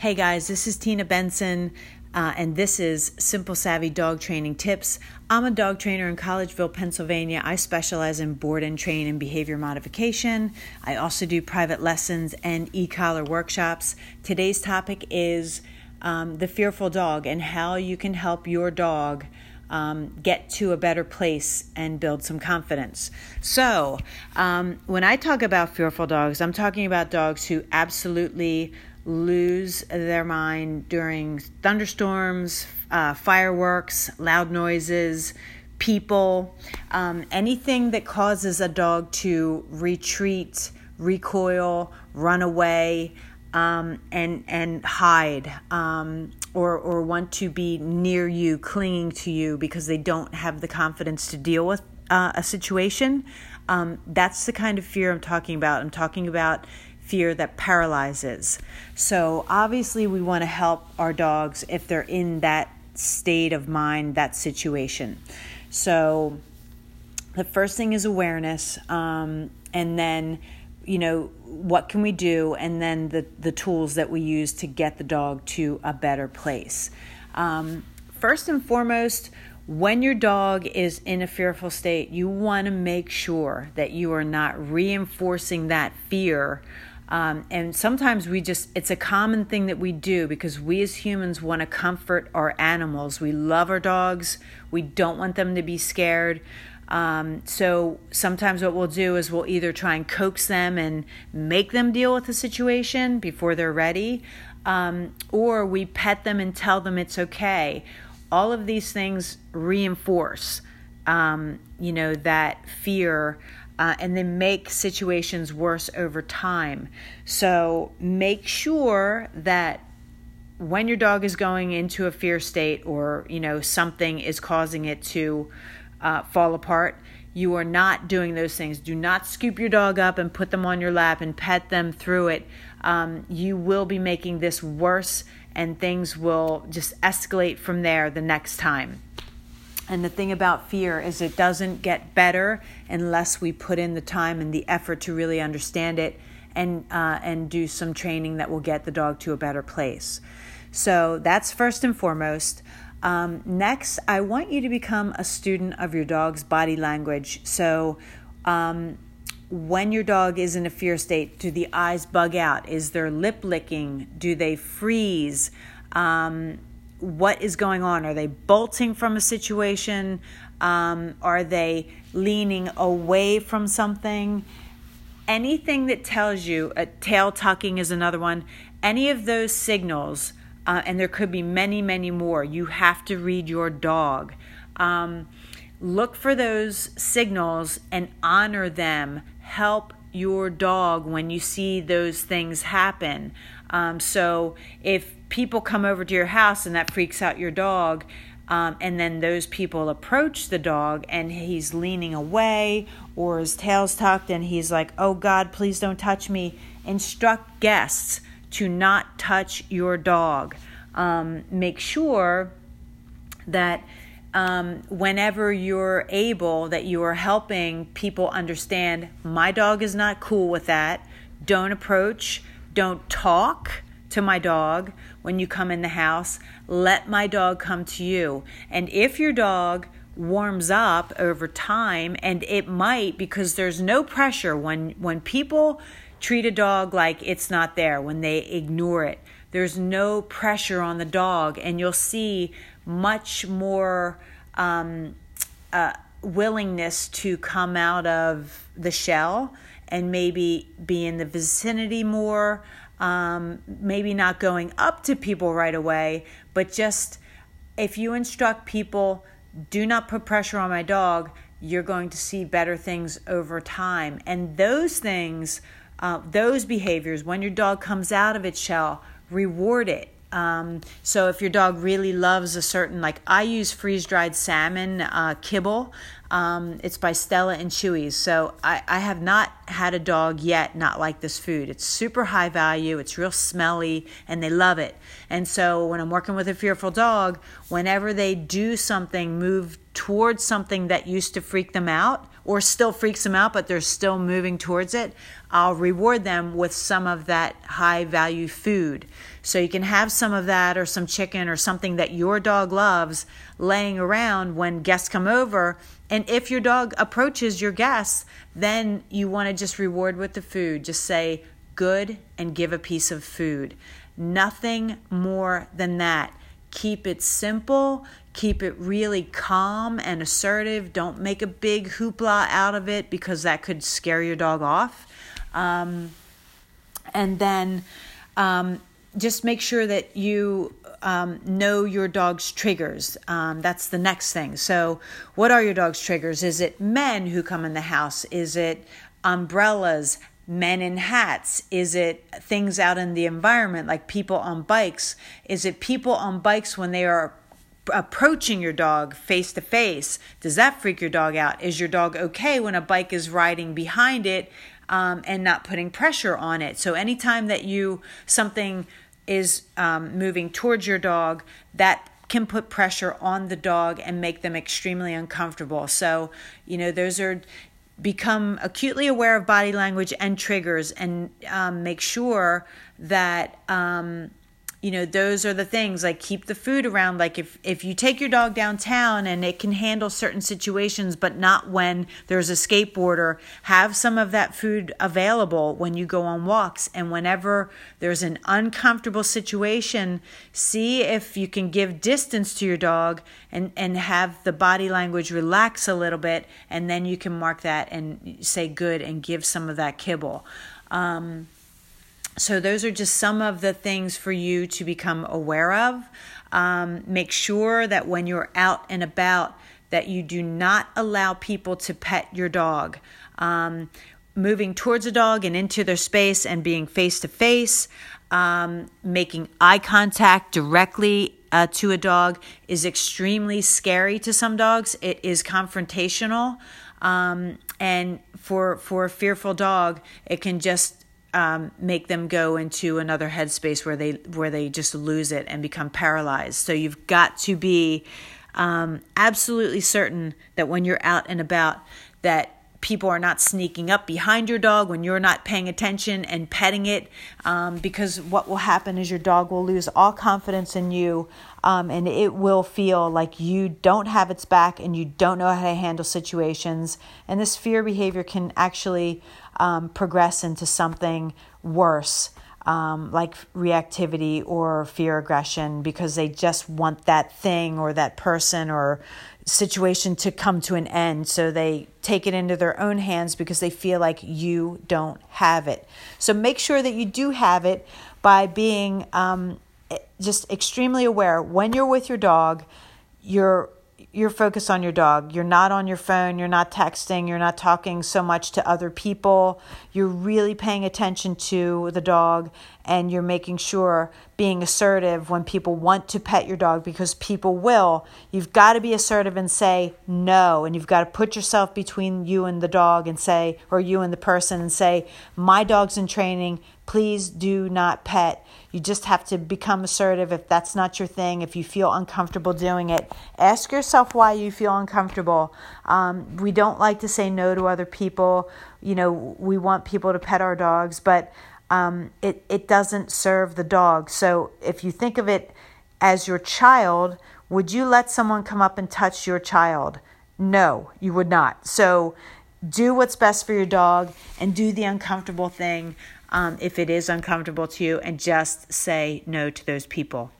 Hey guys, this is Tina Benson, uh, and this is Simple Savvy Dog Training Tips. I'm a dog trainer in Collegeville, Pennsylvania. I specialize in board and train and behavior modification. I also do private lessons and e collar workshops. Today's topic is um, the fearful dog and how you can help your dog. Um, get to a better place and build some confidence. So, um, when I talk about fearful dogs, I'm talking about dogs who absolutely lose their mind during thunderstorms, uh, fireworks, loud noises, people, um, anything that causes a dog to retreat, recoil, run away, um, and and hide, um, or or want to be near you, clinging to you because they don't have the confidence to deal with uh, a situation. Um, that's the kind of fear I'm talking about. I'm talking about fear that paralyzes. So, obviously, we want to help our dogs if they're in that state of mind, that situation. So, the first thing is awareness, um, and then, you know, what can we do, and then the, the tools that we use to get the dog to a better place. Um, first and foremost, when your dog is in a fearful state, you want to make sure that you are not reinforcing that fear um, and sometimes we just, it's a common thing that we do because we as humans want to comfort our animals. We love our dogs, we don't want them to be scared. Um, so sometimes what we'll do is we'll either try and coax them and make them deal with the situation before they're ready, um, or we pet them and tell them it's okay. All of these things reinforce, um, you know, that fear uh, and then make situations worse over time. So make sure that when your dog is going into a fear state or you know something is causing it to uh, fall apart you are not doing those things. Do not scoop your dog up and put them on your lap and pet them through it. Um, you will be making this worse and things will just escalate from there the next time and the thing about fear is it doesn't get better unless we put in the time and the effort to really understand it and uh, and do some training that will get the dog to a better place. So that's first and foremost. Um, next, I want you to become a student of your dog's body language. So, um, when your dog is in a fear state, do the eyes bug out? Is there lip licking? Do they freeze? Um, what is going on. Are they bolting from a situation? Um, are they leaning away from something? Anything that tells you, a tail tucking is another one, any of those signals, uh, and there could be many, many more, you have to read your dog. Um, look for those signals and honor them. Help your dog when you see those things happen. Um, so if people come over to your house and that freaks out your dog, um, and then those people approach the dog and he's leaning away or his tail's tucked and he's like, oh God, please don't touch me. Instruct guests to not touch your dog. Um, make sure that um, whenever you're able, that you are helping people understand my dog is not cool with that. Don't approach, don't talk to my dog when you come in the house. Let my dog come to you. And if your dog warms up over time and it might because there's no pressure when when people treat a dog like it's not there when they ignore it there's no pressure on the dog and you'll see much more um, uh, willingness to come out of the shell and maybe be in the vicinity more um, maybe not going up to people right away, but just if you instruct people, do not put pressure on my dog, you're going to see better things over time. And those things, uh, those behaviors, when your dog comes out of its shell, reward it. Um, so if your dog really loves a certain, like I use freeze dried salmon uh, kibble. Um, it's by Stella and Chewy's. So I, I have not had a dog yet not like this food. It's super high value, it's real smelly, and they love it. And so when I'm working with a fearful dog, whenever they do something, move towards something that used to freak them out, or still freaks them out, but they're still moving towards it, I'll reward them with some of that high value food. So you can have some of that or some chicken or something that your dog loves laying around when guests come over. And if your dog approaches your guests, then you want to just reward with the food. Just say good and give a piece of food. Nothing more than that. Keep it simple. Keep it really calm and assertive. Don't make a big hoopla out of it because that could scare your dog off. Um, and then um, just make sure that you um, know your dog's triggers. Um, that's the next thing. So, what are your dog's triggers? Is it men who come in the house? Is it umbrellas? Men in hats? Is it things out in the environment like people on bikes? Is it people on bikes when they are approaching your dog face to face? Does that freak your dog out? Is your dog okay when a bike is riding behind it um, and not putting pressure on it. So anytime that you something is um, moving towards your dog, that can put pressure on the dog and make them extremely uncomfortable. So you know those are become acutely aware of body language and triggers and um, make sure that um, you know those are the things like keep the food around. Like if if you take your dog downtown and it can handle certain situations but not when there's a skateboarder have some of that food available when you go on walks. And whenever there's an uncomfortable situation see if you can give distance to your dog and and have the body language relax a little bit and then you can mark that and say good and give some of that kibble. Um, so, those are just some of the things for you to become aware of. Um, make sure that when you're out and about, that you do not allow people to pet your dog. Um, moving towards a dog and into their space and being face to face, making eye contact directly uh, to a dog is extremely scary to some dogs. It is confrontational, um, and for for a fearful dog, it can just um, make them go into another headspace where they where they just lose it and become paralyzed. So you've got to be um, absolutely certain that when you're out and about, that people are not sneaking up behind your dog when you're not paying attention and petting it um, because what will happen is your dog will lose all confidence in you um, and it will feel like you don't have its back and you don't know how to handle situations. And this fear behavior can actually um, progress into something worse um, like reactivity or fear aggression because they just want that thing or that person or situation to come to an end. So they take it into their own hands because they feel like you don't have it. So make sure that you do have it by being um, just extremely aware when you're with your dog, you're you're focused on your dog. You're not on your phone, you're not texting, you're not talking so much to other people. You're really paying attention to the dog and you're making sure being assertive when people want to pet your dog because people will. You've got to be assertive and say no and you've got to put yourself between you and the dog and say or you and the person and say my dog's in training, please do not pet you just have to become assertive if that's not your thing, if you feel uncomfortable doing it. Ask yourself why you feel uncomfortable. Um, we don't like to say no to other people. You know, we want people to pet our dogs, but um, it, it doesn't serve the dog. So if you think of it as your child, would you let someone come up and touch your child? No, you would not. So do what's best for your dog and do the uncomfortable thing um, if it is uncomfortable to you, and just say no to those people.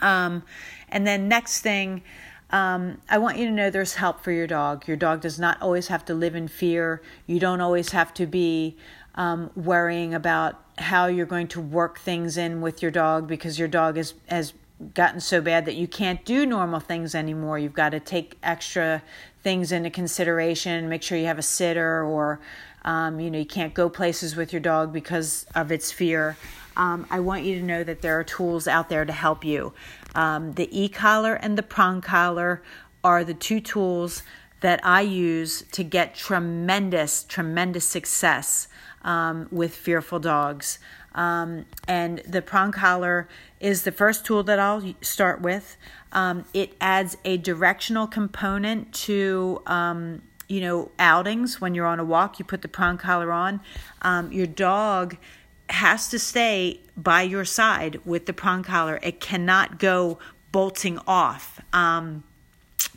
Um, and then, next thing, um, I want you to know there's help for your dog. Your dog does not always have to live in fear. You don't always have to be um, worrying about how you're going to work things in with your dog because your dog is, has gotten so bad that you can't do normal things anymore. You've got to take extra things into consideration, make sure you have a sitter or um, you know, you can't go places with your dog because of its fear. Um, I want you to know that there are tools out there to help you. Um, the e collar and the prong collar are the two tools that I use to get tremendous, tremendous success um, with fearful dogs. Um, and the prong collar is the first tool that I'll start with. Um, it adds a directional component to you know, outings when you're on a walk, you put the prong collar on. Um, your dog has to stay by your side with the prong collar. It cannot go bolting off. Um,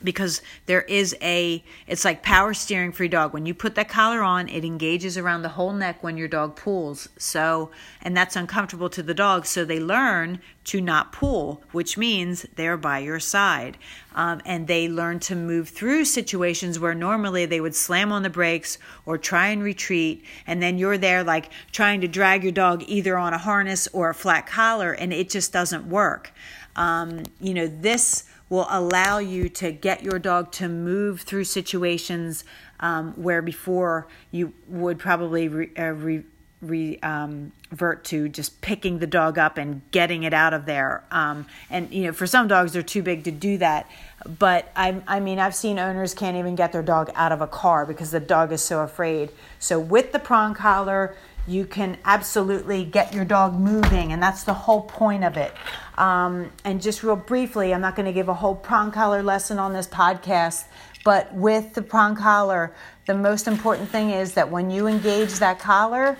because there is a it's like power steering for your dog. When you put that collar on it engages around the whole neck when your dog pulls. So and that's uncomfortable to the dog. So they learn to not pull which means they're by your side. Um, and they learn to move through situations where normally they would slam on the brakes or try and retreat. And then you're there like trying to drag your dog either on a harness or a flat collar and it just doesn't work. Um, you know this will allow you to get your dog to move through situations um, where before you would probably re, uh, re, re, um, revert to just picking the dog up and getting it out of there. Um, and you know, for some dogs, they're too big to do that. But I, I mean, I've seen owners can't even get their dog out of a car because the dog is so afraid. So with the prong collar, you can absolutely get your dog moving, and that's the whole point of it. Um, and just real briefly, I'm not going to give a whole prong collar lesson on this podcast, but with the prong collar, the most important thing is that when you engage that collar,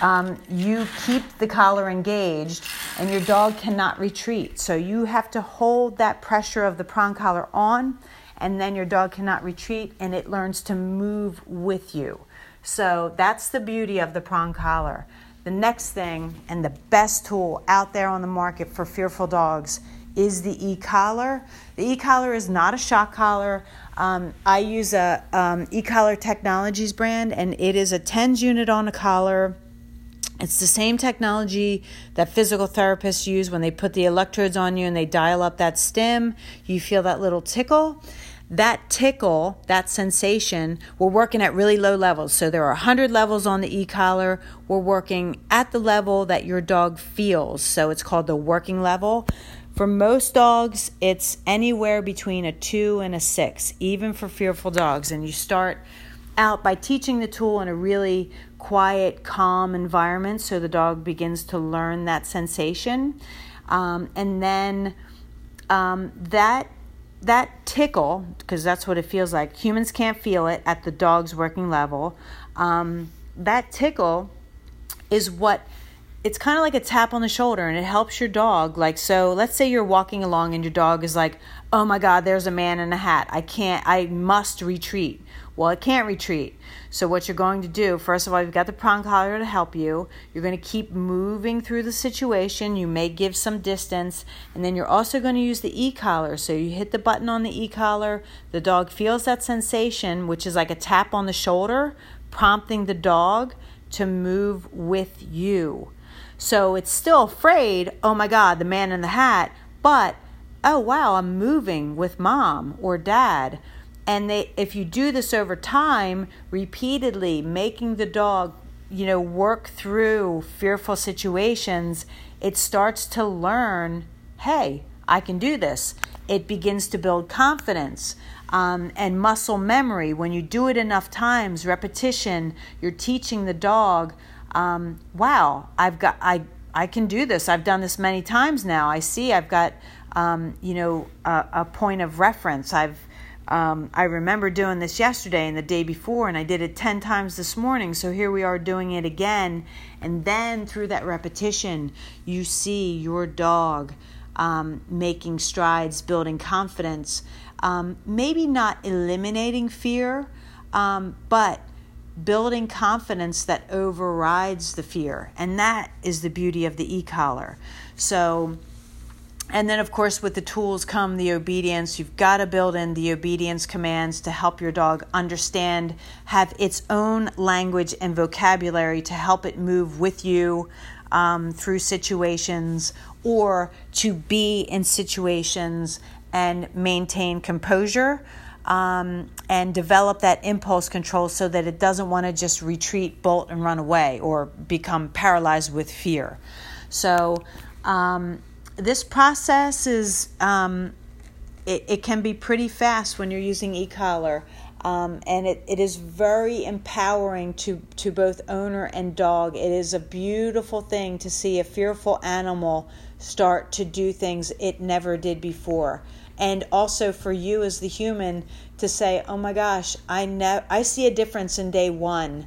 um, you keep the collar engaged and your dog cannot retreat. So you have to hold that pressure of the prong collar on, and then your dog cannot retreat and it learns to move with you. So that's the beauty of the prong collar. The next thing and the best tool out there on the market for fearful dogs is the e-collar. The e-collar is not a shock collar. Um, I use a um, e-collar technologies brand and it is a TENS unit on a collar. It's the same technology that physical therapists use when they put the electrodes on you and they dial up that stim. You feel that little tickle that tickle, that sensation, we're working at really low levels. So there are 100 levels on the e collar. We're working at the level that your dog feels. So it's called the working level. For most dogs, it's anywhere between a two and a six, even for fearful dogs. And you start out by teaching the tool in a really quiet, calm environment so the dog begins to learn that sensation. Um, and then um, that that tickle, because that's what it feels like, humans can't feel it at the dog's working level. Um, that tickle is what it's kind of like a tap on the shoulder and it helps your dog. Like, so let's say you're walking along and your dog is like, oh my God, there's a man in a hat. I can't, I must retreat. Well, it can't retreat. So, what you're going to do, first of all, you've got the prong collar to help you. You're going to keep moving through the situation. You may give some distance. And then you're also going to use the e collar. So, you hit the button on the e collar. The dog feels that sensation, which is like a tap on the shoulder, prompting the dog to move with you. So, it's still afraid, oh my God, the man in the hat, but oh wow, I'm moving with mom or dad and they if you do this over time repeatedly making the dog you know work through fearful situations it starts to learn hey i can do this. It begins to build confidence um, and muscle memory. When you do it enough times repetition you're teaching the dog um, wow i've got i i can do this. I've done this many times now. I see i've got um, you know a, a point of reference. I've um, I remember doing this yesterday and the day before, and I did it 10 times this morning. So here we are doing it again. And then through that repetition, you see your dog um, making strides, building confidence, um, maybe not eliminating fear, um, but building confidence that overrides the fear. And that is the beauty of the e collar. So, and then, of course, with the tools come the obedience. You've got to build in the obedience commands to help your dog understand, have its own language and vocabulary to help it move with you um, through situations or to be in situations and maintain composure. Um, and develop that impulse control so that it doesn't want to just retreat, bolt, and run away or become paralyzed with fear. So, um, this process is um, it, it can be pretty fast when you're using e-collar um, and it, it is very empowering to, to both owner and dog it is a beautiful thing to see a fearful animal start to do things it never did before and also for you as the human to say, "Oh my gosh, I know I see a difference in day one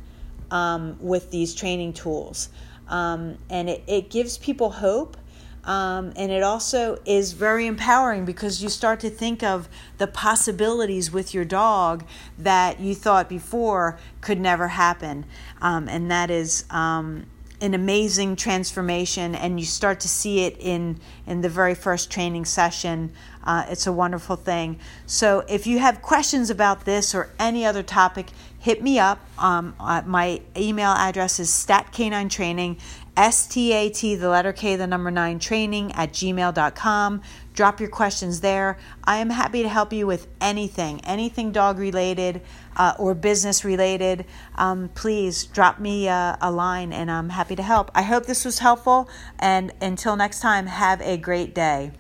um, with these training tools," um, and it, it gives people hope. Um, and it also is very empowering because you start to think of the possibilities with your dog that you thought before could never happen. Um, and that is um, an amazing transformation and you start to see it in in the very first training session. Uh, it's a wonderful thing. So if you have questions about this or any other topic hit me up. Um, uh, my email address is statk9training s-t-a-t the letter k the number 9 training at gmail.com drop your questions there i am happy to help you with anything anything dog related uh, or business related, um, please drop me a, a line and I'm happy to help. I hope this was helpful. And until next time, have a great day.